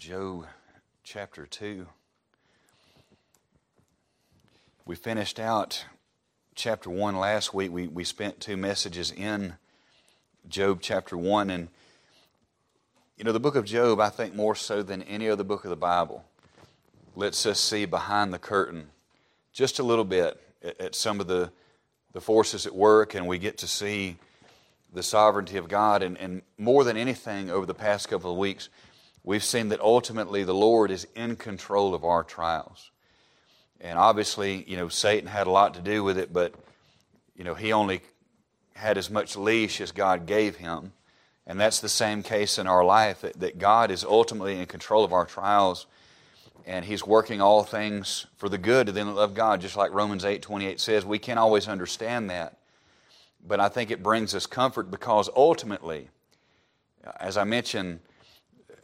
Job chapter 2. We finished out chapter 1 last week. We, we spent two messages in Job chapter 1. And, you know, the book of Job, I think more so than any other book of the Bible, lets us see behind the curtain just a little bit at, at some of the, the forces at work, and we get to see the sovereignty of God. And, and more than anything, over the past couple of weeks, we've seen that ultimately the Lord is in control of our trials. And obviously, you know, Satan had a lot to do with it, but, you know, he only had as much leash as God gave him. And that's the same case in our life that, that God is ultimately in control of our trials and he's working all things for the good to them that love God, just like Romans 8 28 says. We can't always understand that, but I think it brings us comfort because ultimately, as I mentioned,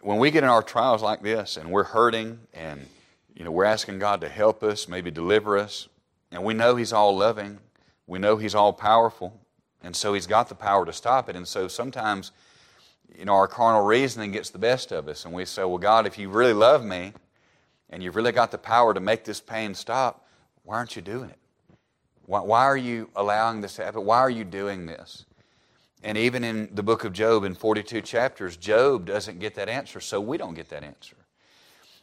when we get in our trials like this and we're hurting and you know we're asking God to help us, maybe deliver us, and we know He's all loving, we know He's all powerful, and so He's got the power to stop it. And so sometimes, you know, our carnal reasoning gets the best of us, and we say, "Well, God, if you really love me, and you've really got the power to make this pain stop, why aren't you doing it? Why, why are you allowing this to happen? Why are you doing this?" And even in the book of Job, in 42 chapters, Job doesn't get that answer, so we don't get that answer.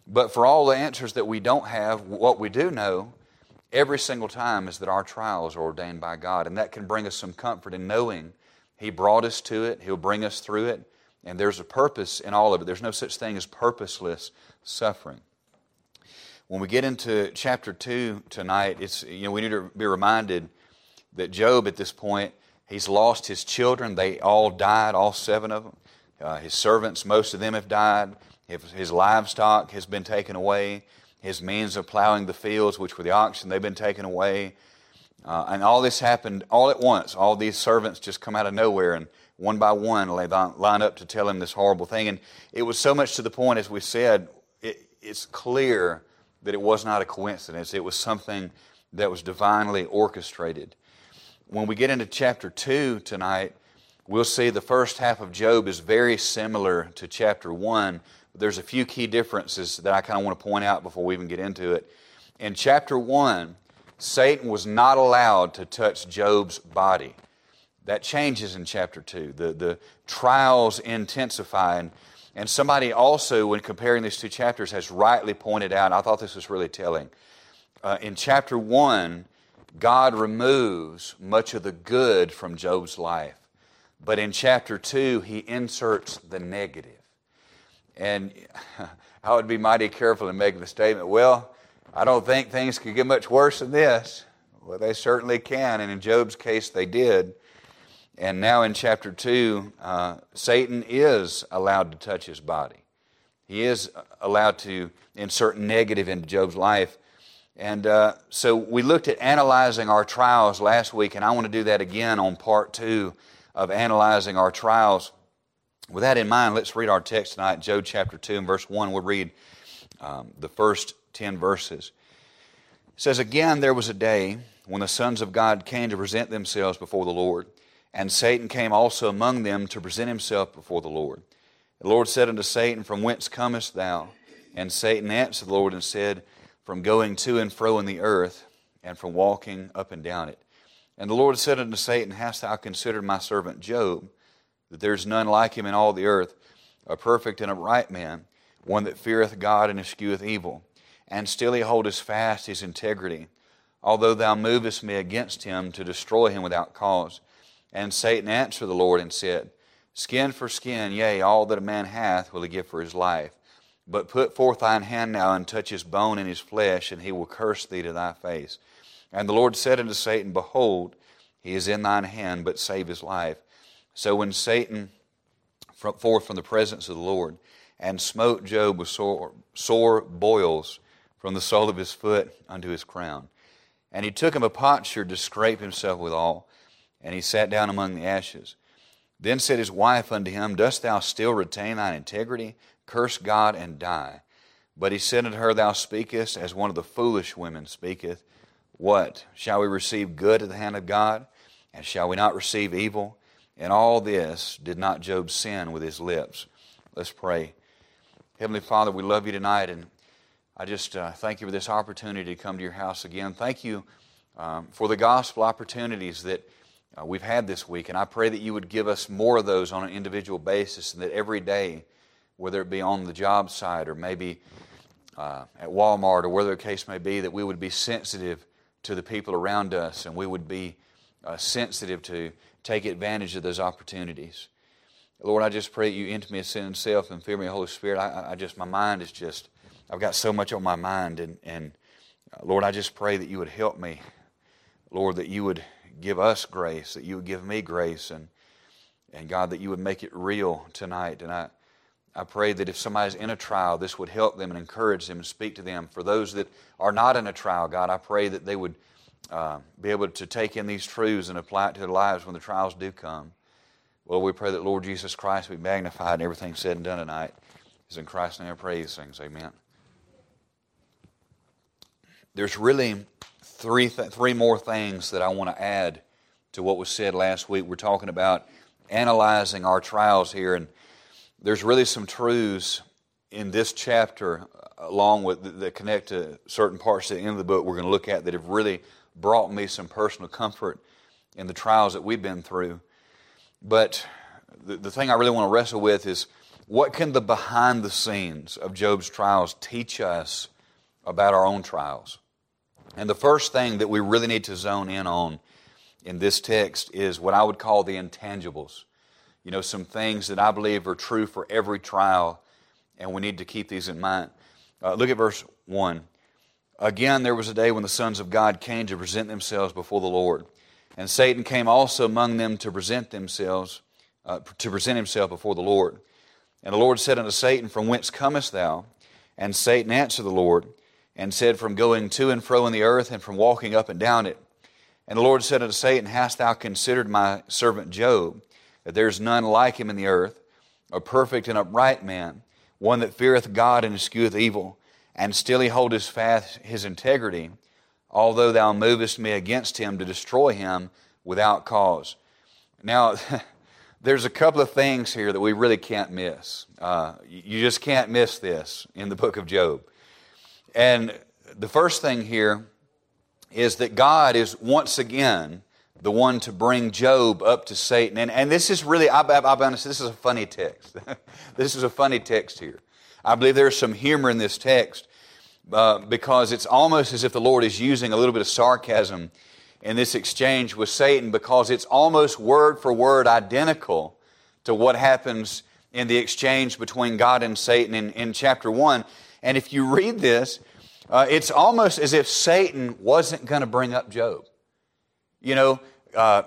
But for all the answers that we don't have, what we do know every single time is that our trials are ordained by God. And that can bring us some comfort in knowing He brought us to it, He'll bring us through it, and there's a purpose in all of it. There's no such thing as purposeless suffering. When we get into chapter 2 tonight, it's, you know, we need to be reminded that Job at this point He's lost his children. They all died, all seven of them. Uh, his servants, most of them have died. His livestock has been taken away. His means of plowing the fields, which were the oxen, they've been taken away. Uh, and all this happened all at once. All these servants just come out of nowhere, and one by one they line up to tell him this horrible thing. And it was so much to the point, as we said, it, it's clear that it was not a coincidence. It was something that was divinely orchestrated when we get into chapter 2 tonight, we'll see the first half of Job is very similar to chapter 1. But there's a few key differences that I kind of want to point out before we even get into it. In chapter 1, Satan was not allowed to touch Job's body. That changes in chapter 2. The, the trials intensify. And, and somebody also, when comparing these two chapters, has rightly pointed out, I thought this was really telling. Uh, in chapter 1, God removes much of the good from Job's life. But in chapter 2, he inserts the negative. And I would be mighty careful in making the statement, well, I don't think things could get much worse than this. Well, they certainly can, and in Job's case, they did. And now in chapter 2, uh, Satan is allowed to touch his body. He is allowed to insert negative into Job's life. And uh, so we looked at analyzing our trials last week, and I want to do that again on part two of analyzing our trials. With that in mind, let's read our text tonight, Job chapter 2 and verse 1. We'll read um, the first 10 verses. It says, Again, there was a day when the sons of God came to present themselves before the Lord, and Satan came also among them to present himself before the Lord. The Lord said unto Satan, From whence comest thou? And Satan answered the Lord and said, from going to and fro in the earth, and from walking up and down it. And the Lord said unto Satan, Hast thou considered my servant Job, that there is none like him in all the earth, a perfect and upright man, one that feareth God and escheweth evil? And still he holdeth fast his integrity, although thou movest me against him to destroy him without cause. And Satan answered the Lord and said, Skin for skin, yea, all that a man hath will he give for his life. But put forth thine hand now and touch his bone and his flesh, and he will curse thee to thy face. And the Lord said unto Satan, Behold, he is in thine hand, but save his life. So when Satan forth from the presence of the Lord and smote Job with sore, sore boils from the sole of his foot unto his crown. And he took him a potsherd to scrape himself withal, and he sat down among the ashes. Then said his wife unto him, Dost thou still retain thine integrity? Curse God and die. But he said unto her, Thou speakest as one of the foolish women speaketh. What? Shall we receive good at the hand of God? And shall we not receive evil? In all this did not Job sin with his lips. Let's pray. Heavenly Father, we love you tonight, and I just uh, thank you for this opportunity to come to your house again. Thank you um, for the gospel opportunities that uh, we've had this week, and I pray that you would give us more of those on an individual basis, and that every day, whether it be on the job site or maybe uh, at Walmart or whether the case may be, that we would be sensitive to the people around us and we would be uh, sensitive to take advantage of those opportunities. Lord, I just pray that you intimacy in self and fill me, Holy Spirit. I, I, just, my mind is just, I've got so much on my mind. And, and uh, Lord, I just pray that you would help me. Lord, that you would give us grace, that you would give me grace, and, and God, that you would make it real tonight. And I, I pray that if somebody's in a trial, this would help them and encourage them and speak to them. For those that are not in a trial, God, I pray that they would uh, be able to take in these truths and apply it to their lives when the trials do come. Well, we pray that Lord Jesus Christ be magnified in everything said and done tonight. It's in Christ's name I pray these things. Amen. There's really three, th- three more things that I want to add to what was said last week. We're talking about analyzing our trials here, and there's really some truths in this chapter, along with that connect to certain parts at the end of the book we're going to look at that have really brought me some personal comfort in the trials that we've been through. But the, the thing I really want to wrestle with is what can the behind the scenes of Job's trials teach us about our own trials? And the first thing that we really need to zone in on in this text is what I would call the intangibles you know, some things that I believe are true for every trial, and we need to keep these in mind. Uh, look at verse 1. Again, there was a day when the sons of God came to present themselves before the Lord. And Satan came also among them to present themselves, uh, to present himself before the Lord. And the Lord said unto Satan, From whence comest thou? And Satan answered the Lord, and said, From going to and fro in the earth, and from walking up and down it. And the Lord said unto Satan, Hast thou considered my servant Job? That there's none like him in the earth, a perfect and upright man, one that feareth God and escheweth evil, and still he holdeth fast his integrity, although thou movest me against him to destroy him without cause. Now, there's a couple of things here that we really can't miss. Uh, you just can't miss this in the book of Job. And the first thing here is that God is once again the one to bring Job up to Satan. And, and this is really, I'll, I'll be honest, this is a funny text. this is a funny text here. I believe there's some humor in this text uh, because it's almost as if the Lord is using a little bit of sarcasm in this exchange with Satan because it's almost word for word identical to what happens in the exchange between God and Satan in, in chapter 1. And if you read this, uh, it's almost as if Satan wasn't going to bring up Job. You know, uh,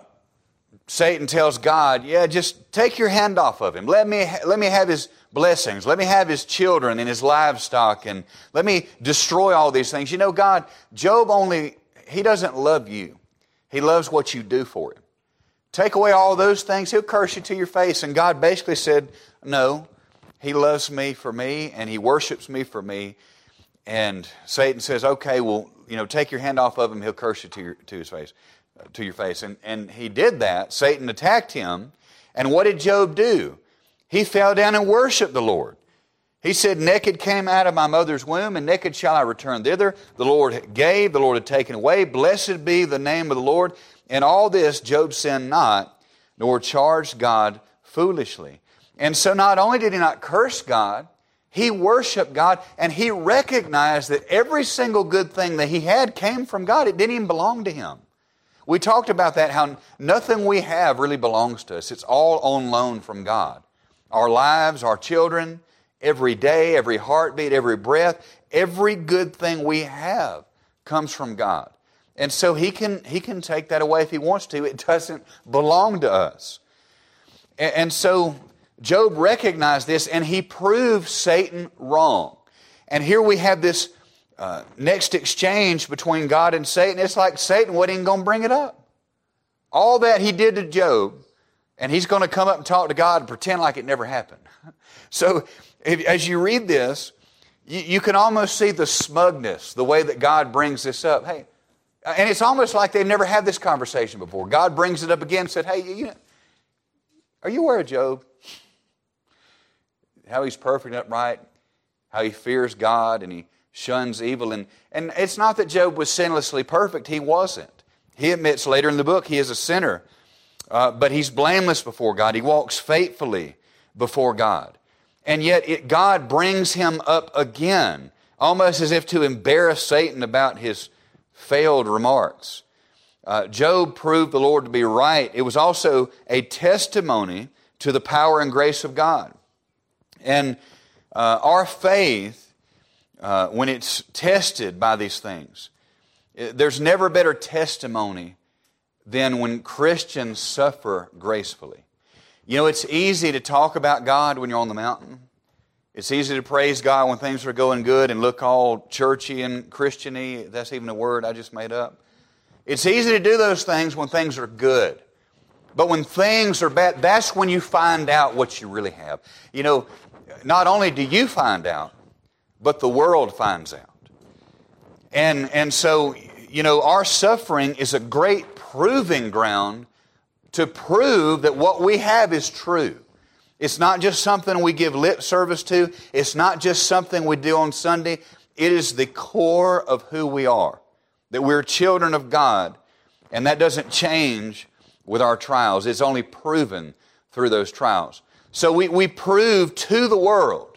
Satan tells God, Yeah, just take your hand off of him. Let me, let me have his blessings. Let me have his children and his livestock and let me destroy all these things. You know, God, Job only, he doesn't love you, he loves what you do for him. Take away all those things, he'll curse you to your face. And God basically said, No, he loves me for me and he worships me for me. And Satan says, Okay, well, you know, take your hand off of him, he'll curse you to, your, to his face to your face. And, and he did that. Satan attacked him. And what did Job do? He fell down and worshiped the Lord. He said, Naked came out of my mother's womb, and naked shall I return thither. The Lord gave, the Lord had taken away. Blessed be the name of the Lord. In all this, Job sinned not, nor charged God foolishly. And so not only did he not curse God, he worshiped God, and he recognized that every single good thing that he had came from God. It didn't even belong to him. We talked about that, how nothing we have really belongs to us. It's all on loan from God. Our lives, our children, every day, every heartbeat, every breath, every good thing we have comes from God. And so he can, he can take that away if he wants to. It doesn't belong to us. And, and so Job recognized this and he proved Satan wrong. And here we have this uh, next exchange between God and Satan, it's like Satan wasn't even going to bring it up. All that he did to Job, and he's going to come up and talk to God and pretend like it never happened. So, if, as you read this, you, you, can almost see the smugness, the way that God brings this up. Hey, and it's almost like they've never had this conversation before. God brings it up again said, Hey, you, are you aware of Job? How he's perfect and upright. how he fears God and he shuns evil. And, and it's not that Job was sinlessly perfect, he wasn't. He admits later in the book he is a sinner, uh, but he's blameless before God. He walks faithfully before God. And yet it, God brings him up again, almost as if to embarrass Satan about his failed remarks. Uh, Job proved the Lord to be right. It was also a testimony to the power and grace of God. And uh, our faith, uh, when it's tested by these things, there's never better testimony than when Christians suffer gracefully. You know, it's easy to talk about God when you're on the mountain. It's easy to praise God when things are going good and look all churchy and Christiany. That's even a word I just made up. It's easy to do those things when things are good. But when things are bad, that's when you find out what you really have. You know, not only do you find out, but the world finds out. And, and so, you know, our suffering is a great proving ground to prove that what we have is true. It's not just something we give lip service to. It's not just something we do on Sunday. It is the core of who we are. That we're children of God. And that doesn't change with our trials. It's only proven through those trials. So we, we prove to the world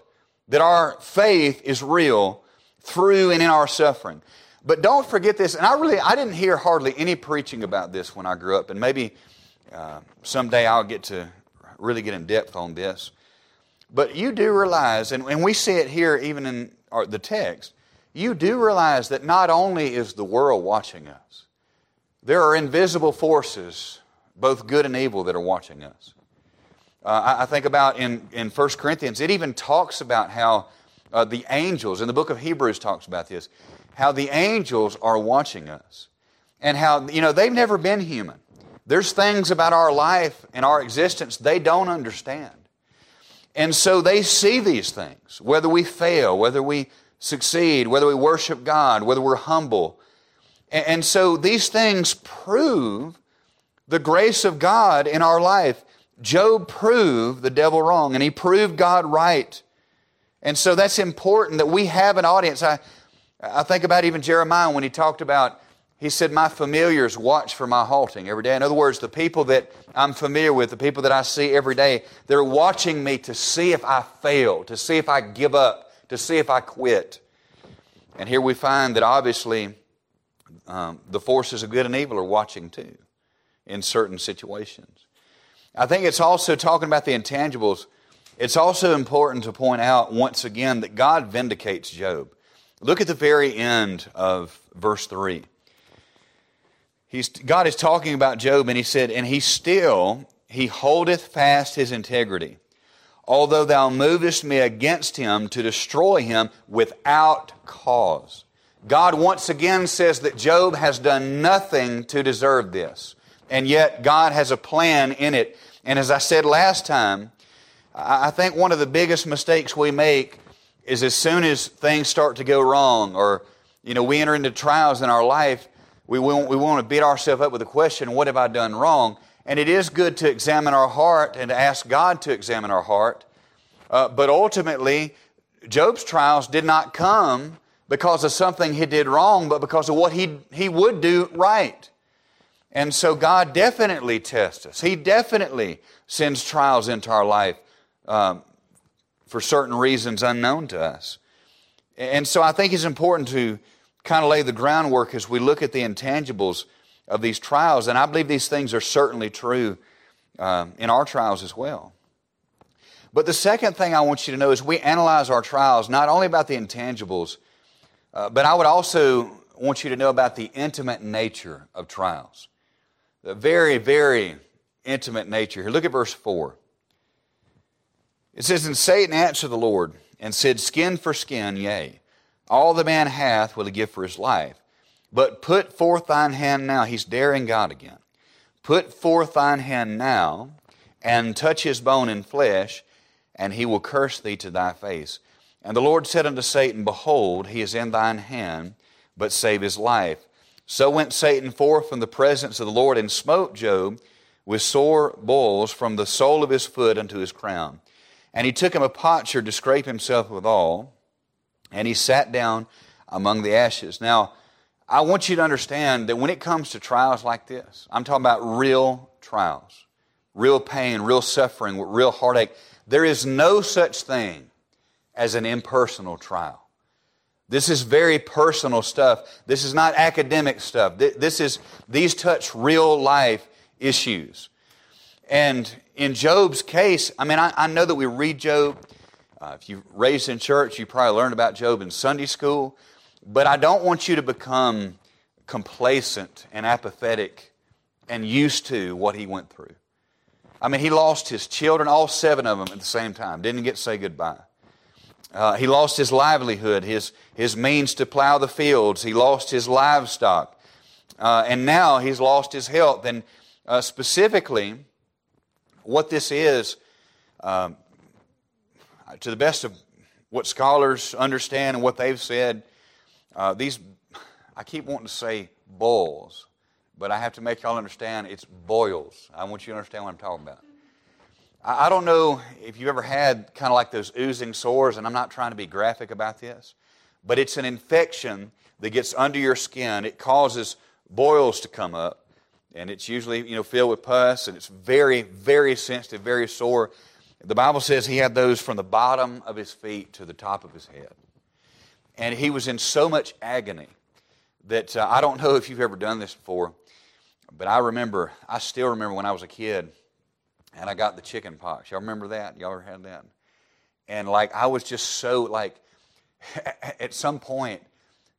that our faith is real through and in our suffering. But don't forget this, and I really, I didn't hear hardly any preaching about this when I grew up, and maybe uh, someday I'll get to really get in depth on this. But you do realize, and, and we see it here even in our, the text, you do realize that not only is the world watching us, there are invisible forces, both good and evil, that are watching us. Uh, I, I, think about in, in 1 Corinthians, it even talks about how uh, the angels, in the book of Hebrews talks about this, how the angels are watching us. And how, you know, they've never been human. There's things about our life and our existence they don't understand. And so they see these things, whether we fail, whether we succeed, whether we worship God, whether we're humble. And so these things prove the grace of God in our life. Job proved the devil wrong, and he proved God right. And so that's important that we have an audience. I, I think about even Jeremiah when he talked about he said, My familiars watch for my halting every day. In other words, the people that I'm familiar with, the people that I see every day, they're watching me to see if I fail, to see if I give up, to see if I quit. And here we find that obviously um, the forces of good and evil are watching too in certain situations. I think it's also talking about the intangibles. It's also important to point out once again that God vindicates Job. Look at the very end of verse 3 he's, God is talking about Job, and he said, And he still, he holdeth fast his integrity, although thou movest me against him to destroy him without cause. God once again says that Job has done nothing to deserve this, and yet God has a plan in it. And as I said last time, I think one of the biggest mistakes we make is as soon as things start to go wrong or you know we enter into trials in our life we want, we want to beat ourselves up with the question, what have I done wrong? And it is good to examine our heart and to ask God to examine our heart. Uh, but ultimately, Job's trials did not come because of something he did wrong, but because of what he, he would do right. And so God definitely tests us. He definitely sends trials into our life um, for certain reasons unknown to us. And so I think it's important to kind of lay the groundwork as we look at the intangibles of these trials. And I believe these things are certainly true uh, in our trials as well. But the second thing I want you to know is we analyze our trials not only about the intangibles, uh, but I would also want you to know about the intimate nature of trials. The very, very intimate nature. Here, look at verse 4. It says, And Satan answered the Lord and said, Skin for skin, yea. All the man hath will he give for his life. But put forth thine hand now. He's daring God again. Put forth thine hand now, and touch his bone and flesh, and he will curse thee to thy face. And the Lord said unto Satan, Behold, he is in thine hand, but save his life. So went Satan forth from the presence of the Lord and smote Job with sore boils from the sole of his foot unto his crown. And he took him a potsherd to scrape himself withal and he sat down among the ashes. Now, I want you to understand that when it comes to trials like this, I'm talking about real trials, real pain, real suffering, real heartache. There is no such thing as an impersonal trial. This is very personal stuff. This is not academic stuff. This is, these touch real life issues. And in Job's case, I mean, I, I know that we read Job. Uh, if you raised in church, you probably learned about Job in Sunday school. But I don't want you to become complacent and apathetic and used to what he went through. I mean, he lost his children, all seven of them at the same time, didn't get to say goodbye. Uh, he lost his livelihood, his, his means to plow the fields. He lost his livestock. Uh, and now he's lost his health. And uh, specifically, what this is, um, to the best of what scholars understand and what they've said, uh, these, I keep wanting to say boils, but I have to make y'all understand it's boils. I want you to understand what I'm talking about. I, don't know if you've ever had kind of like those oozing sores, and I'm not trying to be graphic about this, but it's an infection that gets under your skin. It causes boils to come up, and it's usually you know filled with pus, and it's very, very sensitive, very sore. The Bible says he had those from the bottom of his feet to the top of his head. And he was in so much agony that uh, I don't know if you've ever done this before, but I remember, I still remember when I was a kid and I got the chicken pox. Y'all remember that? Y'all ever had that? And like, I was just so, like, at some point,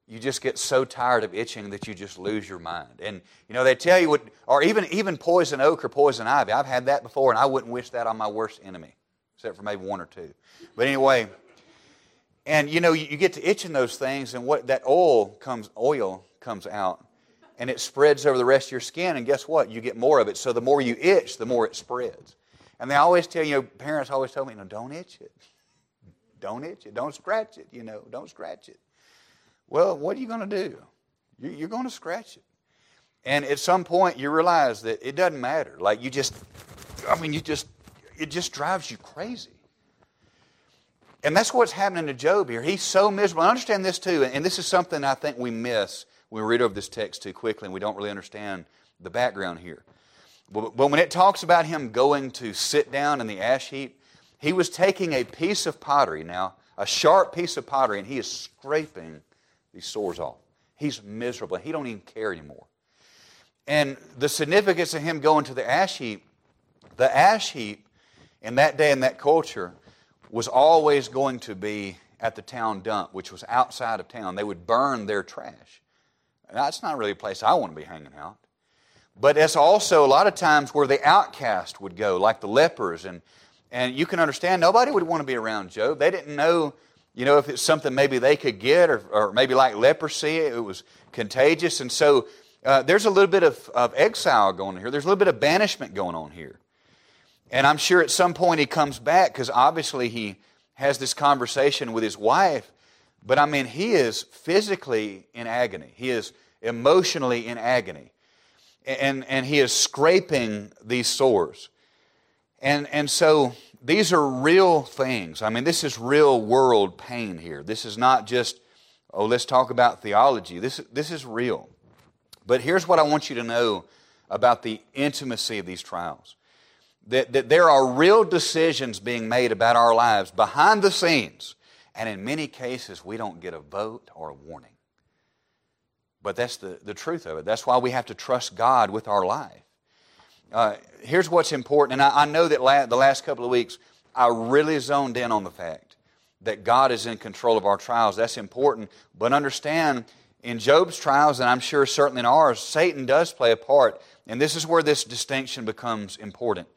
you just get so tired of itching that you just lose your mind. And you know, they tell you what, or even even poison oak or poison ivy. I've had that before, and I wouldn't wish that on my worst enemy, except for maybe one or two. But anyway, and you know, you get to itching those things, and what that oil comes, oil comes out, and it spreads over the rest of your skin. And guess what? You get more of it. So the more you itch, the more it spreads. And they always tell you, know, parents always tell me, know, don't itch it, don't itch it, don't scratch it. You know, don't scratch it. Well, what are you going to do? You're going to scratch it. And at some point, you realize that it doesn't matter. Like you just, I mean, you just, it just drives you crazy. And that's what's happening to Job here. He's so miserable. I understand this too, and this is something I think we miss we read over this text too quickly and we don't really understand the background here. But when it talks about him going to sit down in the ash heap, he was taking a piece of pottery now, a sharp piece of pottery, and he is scraping these sores off. He's miserable. He don't even care anymore. And the significance of him going to the ash heap, the ash heap in that day in that culture was always going to be at the town dump, which was outside of town. They would burn their trash. That's not really a place I want to be hanging out. But it's also a lot of times where the outcast would go, like the lepers. And, and you can understand, nobody would want to be around Job. They didn't know, you know, if it's something maybe they could get, or, or maybe like leprosy, it was contagious. And so uh, there's a little bit of, of exile going on here. There's a little bit of banishment going on here. And I'm sure at some point he comes back because obviously he has this conversation with his wife. But I mean, he is physically in agony, he is emotionally in agony. And, and he is scraping these sores. And, and so these are real things. I mean, this is real world pain here. This is not just, oh, let's talk about theology. This, this is real. But here's what I want you to know about the intimacy of these trials that, that there are real decisions being made about our lives behind the scenes. And in many cases, we don't get a vote or a warning. But that's the, the truth of it. That's why we have to trust God with our life. Uh, here's what's important, and I, I know that la- the last couple of weeks I really zoned in on the fact that God is in control of our trials. That's important. But understand, in Job's trials, and I'm sure certainly in ours, Satan does play a part. And this is where this distinction becomes important.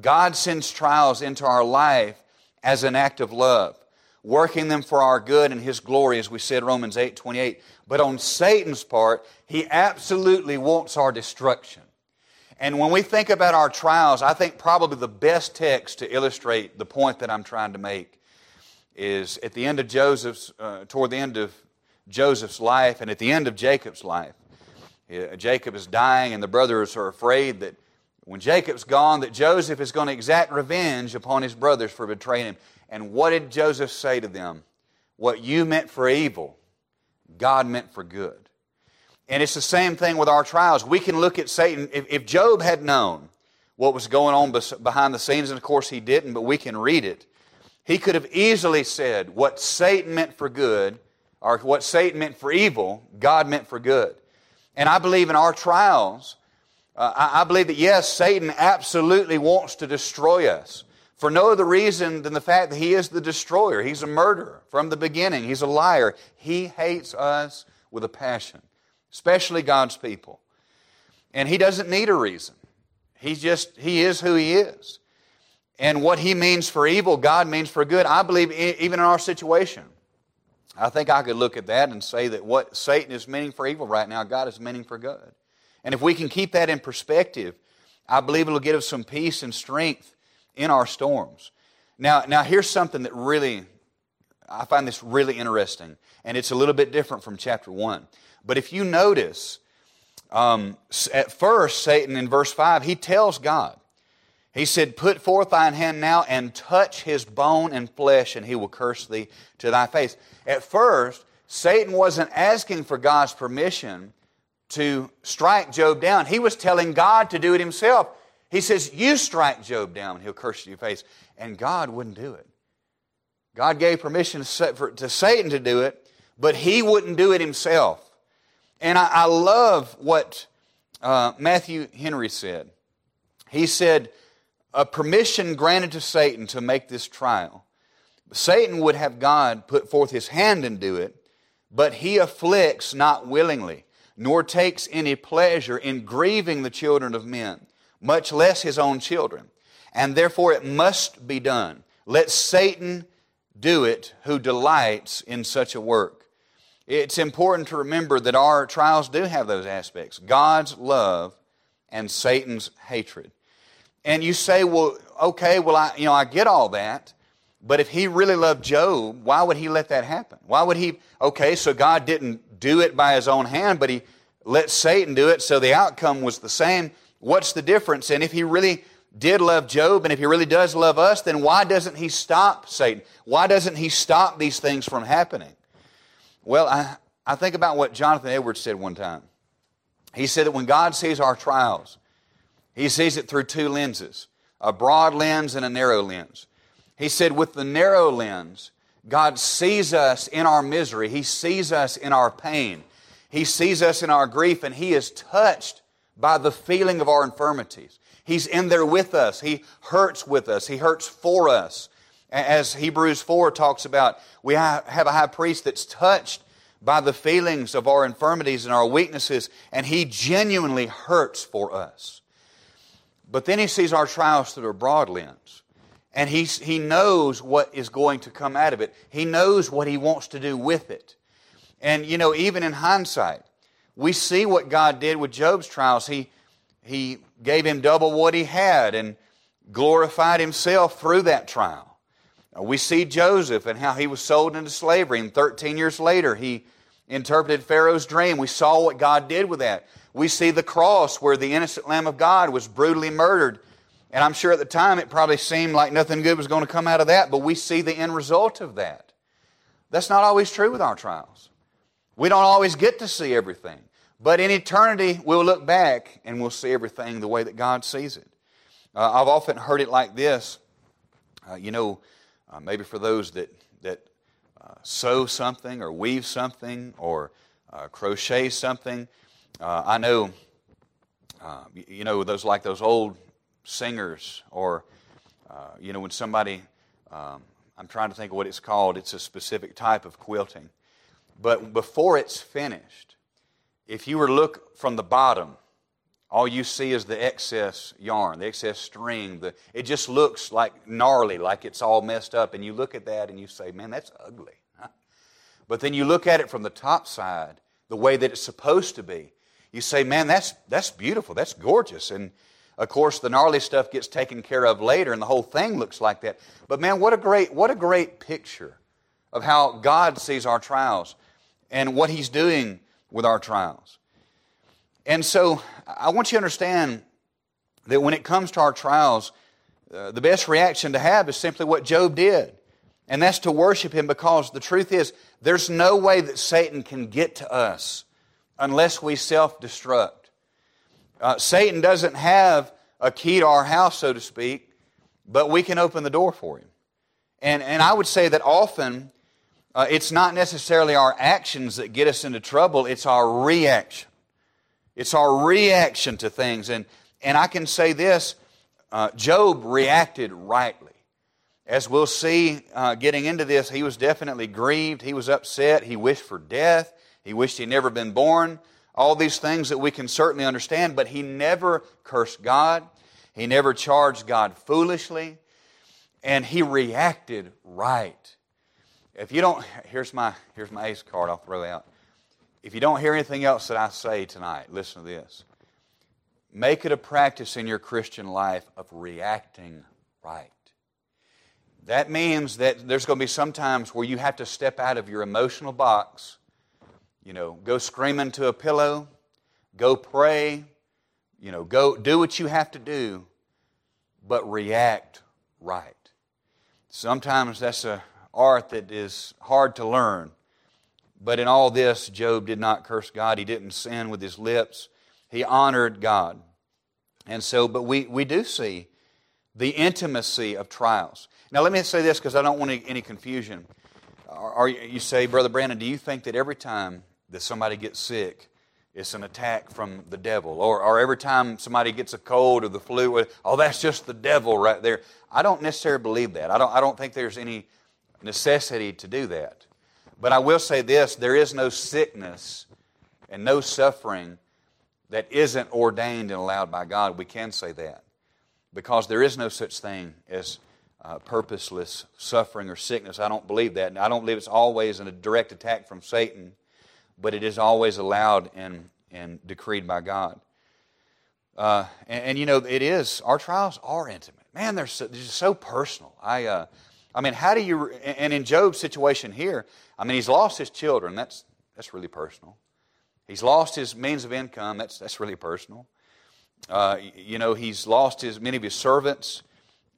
God sends trials into our life as an act of love, working them for our good and His glory, as we said Romans 8 28. But on Satan's part, he absolutely wants our destruction. And when we think about our trials, I think probably the best text to illustrate the point that I'm trying to make is at the end of Joseph's, uh, toward the end of Joseph's life and at the end of Jacob's life. Jacob is dying, and the brothers are afraid that when Jacob's gone, that Joseph is going to exact revenge upon his brothers for betraying him. And what did Joseph say to them? what you meant for evil, God meant for good. And it's the same thing with our trials. We can look at Satan. If, if Job had known what was going on behind the scenes, and of course he didn't, but we can read it, he could have easily said what Satan meant for good, or what Satan meant for evil, God meant for good. And I believe in our trials, uh, I, I believe that yes, Satan absolutely wants to destroy us for no other reason than the fact that he is the destroyer. He's a murderer from the beginning, he's a liar. He hates us with a passion especially God's people. And he doesn't need a reason. He's just, he is who he is. And what he means for evil, God means for good. I believe even in our situation, I think I could look at that and say that what Satan is meaning for evil right now, God is meaning for good. And if we can keep that in perspective, I believe it'll give us some peace and strength in our storms. Now, now here's something that really, I find this really interesting, and it's a little bit different from chapter 1. But if you notice, um, at first, Satan in verse 5, he tells God, he said, Put forth thine hand now and touch his bone and flesh, and he will curse thee to thy face. At first, Satan wasn't asking for God's permission to strike Job down. He was telling God to do it himself. He says, You strike Job down, and he'll curse you your face. And God wouldn't do it. God gave permission to Satan to do it, but he wouldn't do it himself. And I, I love what uh, Matthew Henry said. He said, a permission granted to Satan to make this trial. Satan would have God put forth his hand and do it, but he afflicts not willingly, nor takes any pleasure in grieving the children of men, much less his own children. And therefore it must be done. Let Satan do it who delights in such a work. It's important to remember that our trials do have those aspects God's love and Satan's hatred. And you say, well, okay, well, I, you know, I get all that. But if he really loved Job, why would he let that happen? Why would he? Okay, so God didn't do it by his own hand, but he let Satan do it, so the outcome was the same. What's the difference? And if he really did love Job, and if he really does love us, then why doesn't he stop Satan? Why doesn't he stop these things from happening? Well, I, I think about what Jonathan Edwards said one time. He said that when God sees our trials, he sees it through two lenses a broad lens and a narrow lens. He said, with the narrow lens, God sees us in our misery, He sees us in our pain, He sees us in our grief, and He is touched by the feeling of our infirmities. He's in there with us, He hurts with us, He hurts for us. As Hebrews 4 talks about, we have a high priest that's touched by the feelings of our infirmities and our weaknesses, and he genuinely hurts for us. But then he sees our trials through a broad lens. And he, he knows what is going to come out of it. He knows what he wants to do with it. And, you know, even in hindsight, we see what God did with Job's trials. He, he gave him double what he had and glorified himself through that trial. We see Joseph and how he was sold into slavery, and 13 years later he interpreted Pharaoh's dream. We saw what God did with that. We see the cross where the innocent Lamb of God was brutally murdered. And I'm sure at the time it probably seemed like nothing good was going to come out of that, but we see the end result of that. That's not always true with our trials. We don't always get to see everything. But in eternity, we'll look back and we'll see everything the way that God sees it. Uh, I've often heard it like this. Uh, you know, uh, maybe for those that, that uh, sew something or weave something or uh, crochet something. Uh, I know, you know, those like those old singers or, you know, when somebody, um, I'm trying to think of what it's called, it's a specific type of quilting. But before it's finished, if you were to look from the bottom, all you see is the excess yarn, the excess string. The, it just looks like gnarly, like it's all messed up. And you look at that and you say, man, that's ugly. But then you look at it from the top side, the way that it's supposed to be. You say, man, that's, that's beautiful. That's gorgeous. And of course, the gnarly stuff gets taken care of later and the whole thing looks like that. But man, what a great, what a great picture of how God sees our trials and what He's doing with our trials. And so I want you to understand that when it comes to our trials, uh, the best reaction to have is simply what Job did. And that's to worship Him because the truth is, there's no way that Satan can get to us unless we self destruct. Uh, Satan doesn't have a key to our house, so to speak, but we can open the door for him. And, and I would say that often uh, it's not necessarily our actions that get us into trouble, it's our reaction. It's our reaction to things. And, and I can say this uh, Job reacted rightly. As we'll see uh, getting into this, he was definitely grieved. He was upset. He wished for death. He wished he'd never been born. All these things that we can certainly understand, but he never cursed God. He never charged God foolishly. And he reacted right. If you don't, here's my, here's my ace card I'll throw out. If you don't hear anything else that I say tonight, listen to this. Make it a practice in your Christian life of reacting right. That means that there's going to be some times where you have to step out of your emotional box, you know, go scream into a pillow, go pray, you know, go do what you have to do, but react right. Sometimes that's a art that is hard to learn. But in all this, Job did not curse God. He didn't sin with his lips. He honored God. And so, but we, we do see the intimacy of trials. Now, let me say this because I don't want any, any confusion. Are, you say, Brother Brandon, do you think that every time that somebody gets sick, it's an attack from the devil? Or, or every time somebody gets a cold or the flu, oh, that's just the devil right there? I don't necessarily believe that. I don't, I don't think there's any necessity to do that. But I will say this there is no sickness and no suffering that isn't ordained and allowed by God. We can say that. Because there is no such thing as uh, purposeless suffering or sickness. I don't believe that. And I don't believe it's always in a direct attack from Satan, but it is always allowed and, and decreed by God. Uh, and, and, you know, it is, our trials are intimate. Man, they're, so, they're just so personal. I, uh, I mean, how do you, and in Job's situation here, I mean, he's lost his children. That's, that's really personal. He's lost his means of income. That's, that's really personal. Uh, you know, he's lost his, many of his servants.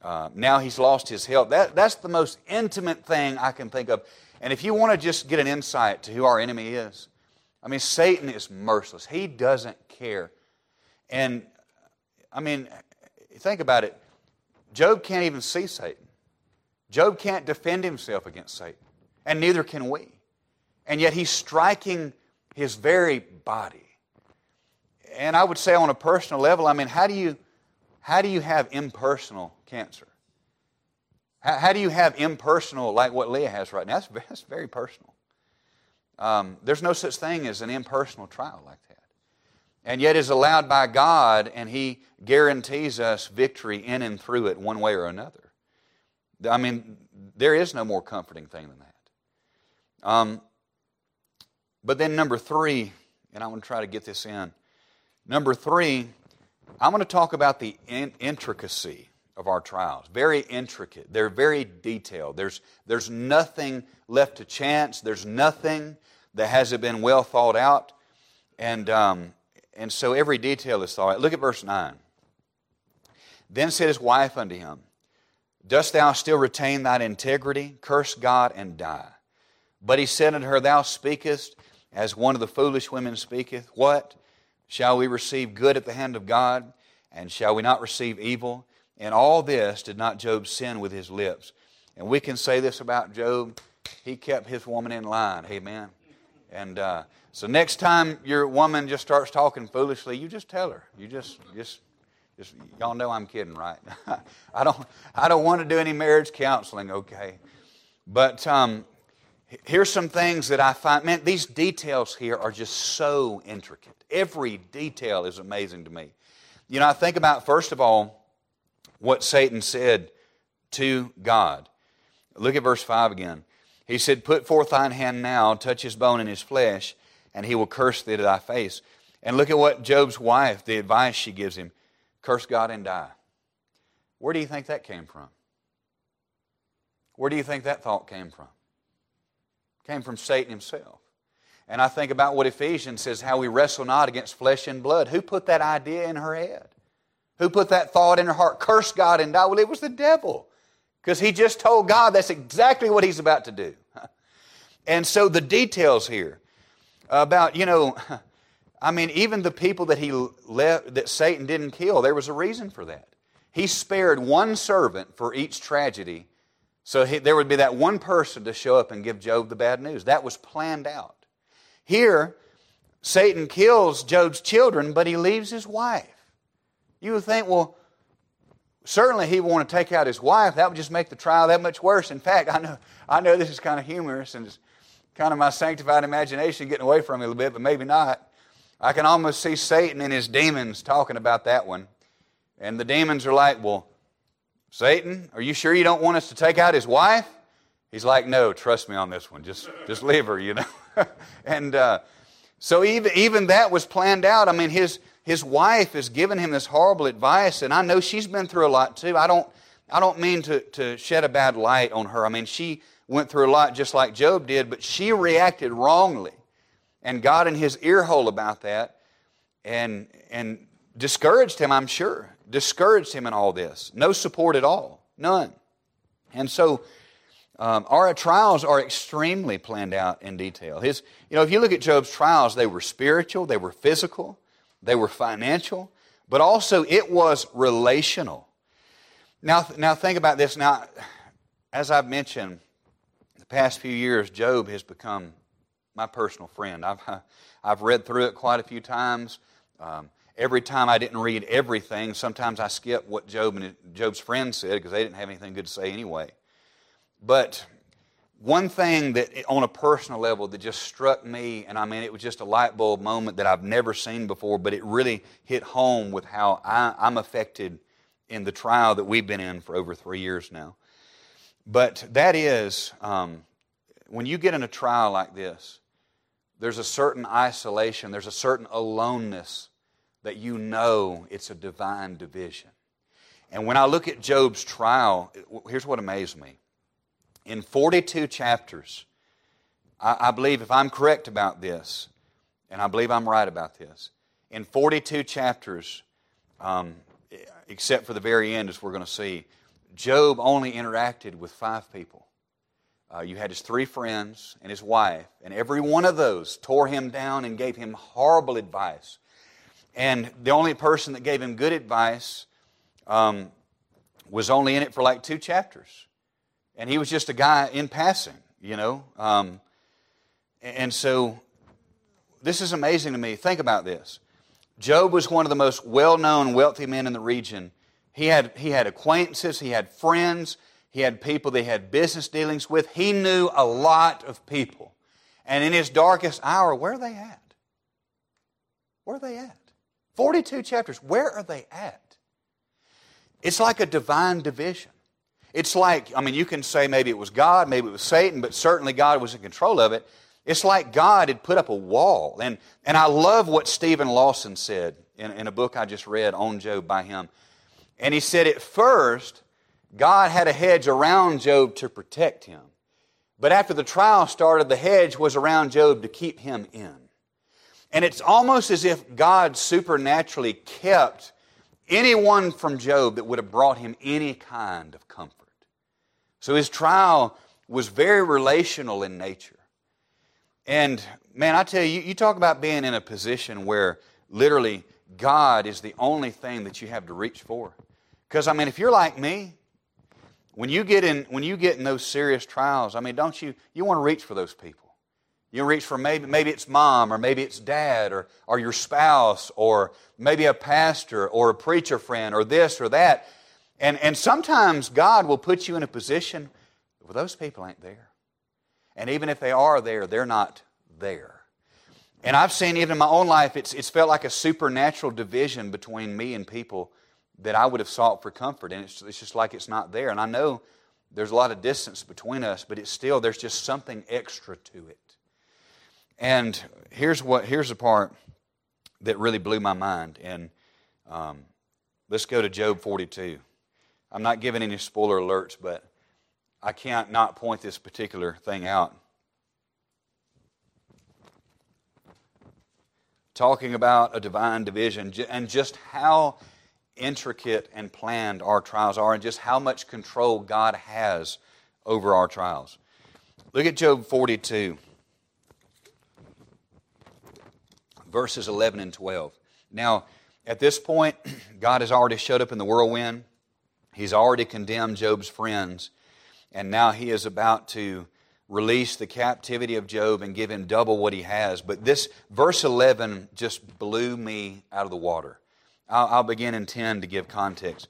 Uh, now he's lost his health. That, that's the most intimate thing I can think of. And if you want to just get an insight to who our enemy is, I mean, Satan is merciless. He doesn't care. And, I mean, think about it. Job can't even see Satan. Job can't defend himself against Satan, and neither can we. And yet he's striking his very body. And I would say on a personal level, I mean, how do you, how do you have impersonal cancer? How, how do you have impersonal, like what Leah has right now? That's, that's very personal. Um, there's no such thing as an impersonal trial like that. And yet is allowed by God, and He guarantees us victory in and through it one way or another. I mean, there is no more comforting thing than that. Um, but then, number three, and I want to try to get this in. Number three, I'm going to talk about the in- intricacy of our trials. Very intricate. They're very detailed. There's, there's nothing left to chance, there's nothing that hasn't been well thought out. And, um, and so every detail is thought out. Look at verse 9. Then said his wife unto him, Dost thou still retain thine integrity? Curse God and die. But he said unto her, Thou speakest as one of the foolish women speaketh. What? Shall we receive good at the hand of God? And shall we not receive evil? In all this did not Job sin with his lips. And we can say this about Job. He kept his woman in line. Amen. And uh, so next time your woman just starts talking foolishly, you just tell her. You just, just just, y'all know I'm kidding, right? I don't, I don't want to do any marriage counseling, okay? But um, here's some things that I find. Man, these details here are just so intricate. Every detail is amazing to me. You know, I think about first of all what Satan said to God. Look at verse five again. He said, "Put forth thine hand now, touch his bone and his flesh, and he will curse thee to thy face." And look at what Job's wife, the advice she gives him curse God and die. Where do you think that came from? Where do you think that thought came from? It came from Satan himself. And I think about what Ephesians says how we wrestle not against flesh and blood. Who put that idea in her head? Who put that thought in her heart? Curse God and die. Well, it was the devil. because he just told God that's exactly what he's about to do. And so the details here about, you know, I mean, even the people that he left, that Satan didn't kill, there was a reason for that. He spared one servant for each tragedy, so he, there would be that one person to show up and give Job the bad news. That was planned out. Here, Satan kills Job's children, but he leaves his wife. You would think, well, certainly he would want to take out his wife. That would just make the trial that much worse. In fact, I know, I know this is kind of humorous and it's kind of my sanctified imagination getting away from me a little bit, but maybe not. I can almost see Satan and his demons talking about that one. And the demons are like, Well, Satan, are you sure you don't want us to take out his wife? He's like, No, trust me on this one. Just, just leave her, you know. and uh, so even, even that was planned out. I mean, his, his wife has given him this horrible advice, and I know she's been through a lot too. I don't, I don't mean to, to shed a bad light on her. I mean, she went through a lot just like Job did, but she reacted wrongly and got in his ear hole about that and, and discouraged him, I'm sure. Discouraged him in all this. No support at all. None. And so um, our trials are extremely planned out in detail. His, you know, if you look at Job's trials, they were spiritual, they were physical, they were financial, but also it was relational. Now, now think about this. Now, as I've mentioned, the past few years, Job has become my personal friend. I've, I've read through it quite a few times. Um, every time I didn't read everything, sometimes I skip what Job and Job's friends said because they didn't have anything good to say anyway. But one thing that, on a personal level, that just struck me, and I mean, it was just a light bulb moment that I've never seen before, but it really hit home with how I, I'm affected in the trial that we've been in for over three years now. But that is, um, when you get in a trial like this, there's a certain isolation, there's a certain aloneness that you know it's a divine division. And when I look at Job's trial, here's what amazed me. In 42 chapters, I, I believe, if I'm correct about this, and I believe I'm right about this, in 42 chapters, um, except for the very end, as we're going to see, Job only interacted with five people. Uh, you had his three friends and his wife, and every one of those tore him down and gave him horrible advice. And the only person that gave him good advice um, was only in it for like two chapters. And he was just a guy in passing, you know. Um, and so this is amazing to me. Think about this. Job was one of the most well known, wealthy men in the region. He had, he had acquaintances, he had friends, he had people they had business dealings with. He knew a lot of people. And in his darkest hour, where are they at? Where are they at? 42 chapters. Where are they at? It's like a divine division. It's like, I mean, you can say maybe it was God, maybe it was Satan, but certainly God was in control of it. It's like God had put up a wall. And, and I love what Steven Lawson said in, in a book I just read on Job by him. And he said, at first, God had a hedge around Job to protect him. But after the trial started, the hedge was around Job to keep him in. And it's almost as if God supernaturally kept anyone from Job that would have brought him any kind of comfort. So his trial was very relational in nature. And man, I tell you, you talk about being in a position where literally God is the only thing that you have to reach for. Because, I mean, if you're like me, when you get in when you get in those serious trials, I mean, don't you you want to reach for those people? You reach for maybe maybe it's mom or maybe it's dad or or your spouse or maybe a pastor or a preacher friend or this or that. And and sometimes God will put you in a position where those people ain't there. And even if they are there, they're not there. And I've seen even in my own life, it's, it's felt like a supernatural division between me and people that I would have sought for comfort. And it's, it's just like it's not there. And I know there's a lot of distance between us, but it's still, there's just something extra to it. And here's what here's the part that really blew my mind. And um, let's go to Job 42. I'm not giving any spoiler alerts, but I can't not point this particular thing out. Talking about a divine division and just how intricate and planned our trials are and just how much control God has over our trials. Look at Job 42, verses 11 and 12. Now, at this point, God has already showed up in the whirlwind. He's already condemned Job's friends, and now he is about to release the captivity of Job and give him double what he has. But this verse 11 just blew me out of the water. I'll, I'll begin in 10 to give context.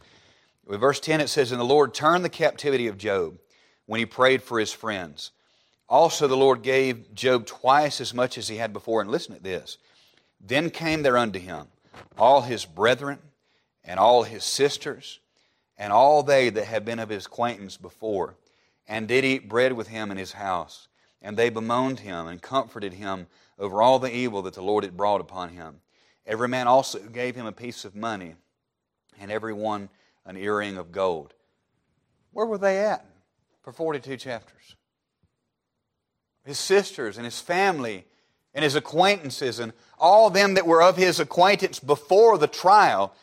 With verse 10, it says, And the Lord turned the captivity of Job when he prayed for his friends. Also, the Lord gave Job twice as much as he had before. And listen to this. Then came there unto him all his brethren and all his sisters and all they that had been of his acquaintance before and did eat bread with him in his house. And they bemoaned him and comforted him over all the evil that the Lord had brought upon him. Every man also gave him a piece of money, and every one an earring of gold. Where were they at for 42 chapters? His sisters and his family and his acquaintances and all them that were of his acquaintance before the trial.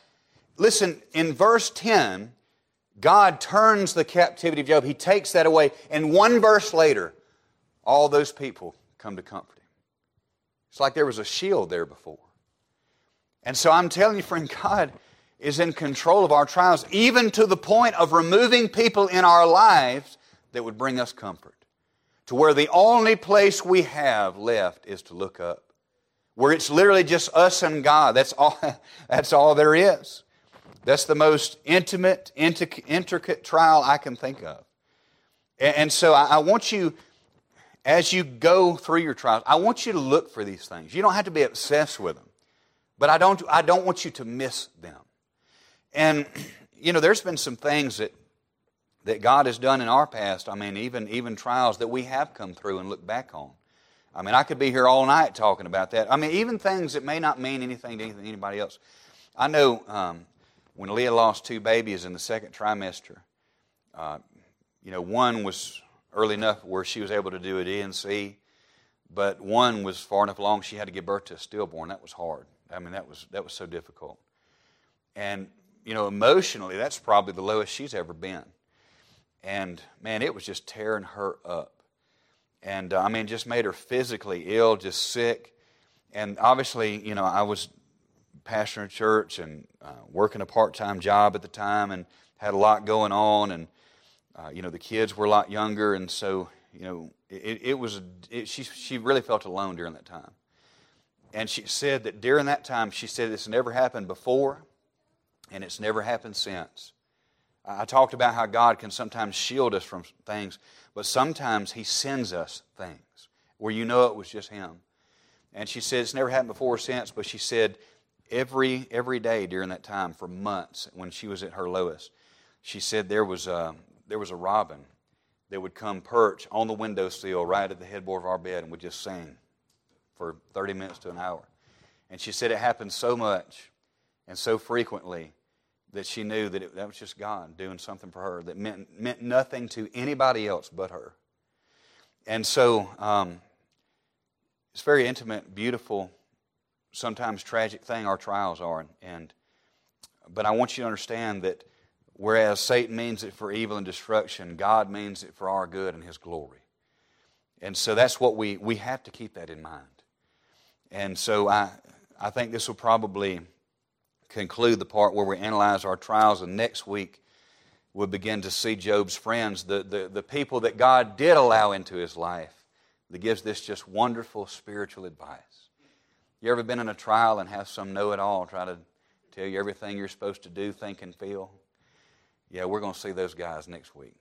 Listen, in verse 10, God turns the captivity of Job. He takes that away. And one verse later, all those people come to comfort him. It's like there was a shield there before. And so I'm telling you, friend, God is in control of our trials, even to the point of removing people in our lives that would bring us comfort. To where the only place we have left is to look up. Where it's literally just us and God. That's all, that's all there is. That's the most intimate, intricate trial I can think of. And so I want you, as you go through your trials, I want you to look for these things. You don't have to be obsessed with them, but I don't, I don't want you to miss them. And, you know, there's been some things that, that God has done in our past, I mean, even, even trials that we have come through and look back on. I mean, I could be here all night talking about that. I mean, even things that may not mean anything to anybody else. I know um, when Leah lost two babies in the second trimester, uh, you know, one was early enough where she was able to do a D&C, but one was far enough along she had to give birth to a stillborn. That was hard. I mean, that was that was so difficult. And you know, emotionally, that's probably the lowest she's ever been. And man, it was just tearing her up. And uh, I mean, just made her physically ill, just sick. And obviously, you know, I was pastoring a church and uh, working a part time job at the time and had a lot going on. And, uh, you know, the kids were a lot younger. And so, you know, it, it was, it, she, she really felt alone during that time. And she said that during that time, she said it's never happened before and it's never happened since. I talked about how God can sometimes shield us from things, but sometimes He sends us things where you know it was just Him. And she said it's never happened before or since, but she said every every day during that time for months when she was at her lowest. She said there was a, there was a robin that would come perch on the windowsill right at the headboard of our bed and would just sing for 30 minutes to an hour. And she said it happened so much and so frequently that she knew that it, that was just God doing something for her that meant, meant nothing to anybody else but her. And so um, it's very intimate, beautiful sometimes tragic thing our trials are. And, but I want you to understand that whereas Satan means it for evil and destruction, God means it for our good and His glory. And so that's what we, we have to keep that in mind. And so I, I think this will probably conclude the part where we analyze our trials, and next week we'll begin to see Job's friends, the, the, the people that God did allow into his life, that gives this just wonderful spiritual advice. You ever been in a trial and have some know it all try to tell you everything you're supposed to do, think, and feel? Yeah, we're going to see those guys next week.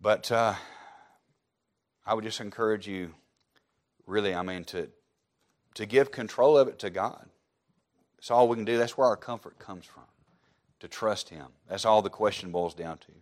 But uh, I would just encourage you, really, I mean, to, to give control of it to God. That's all we can do. That's where our comfort comes from, to trust Him. That's all the question boils down to.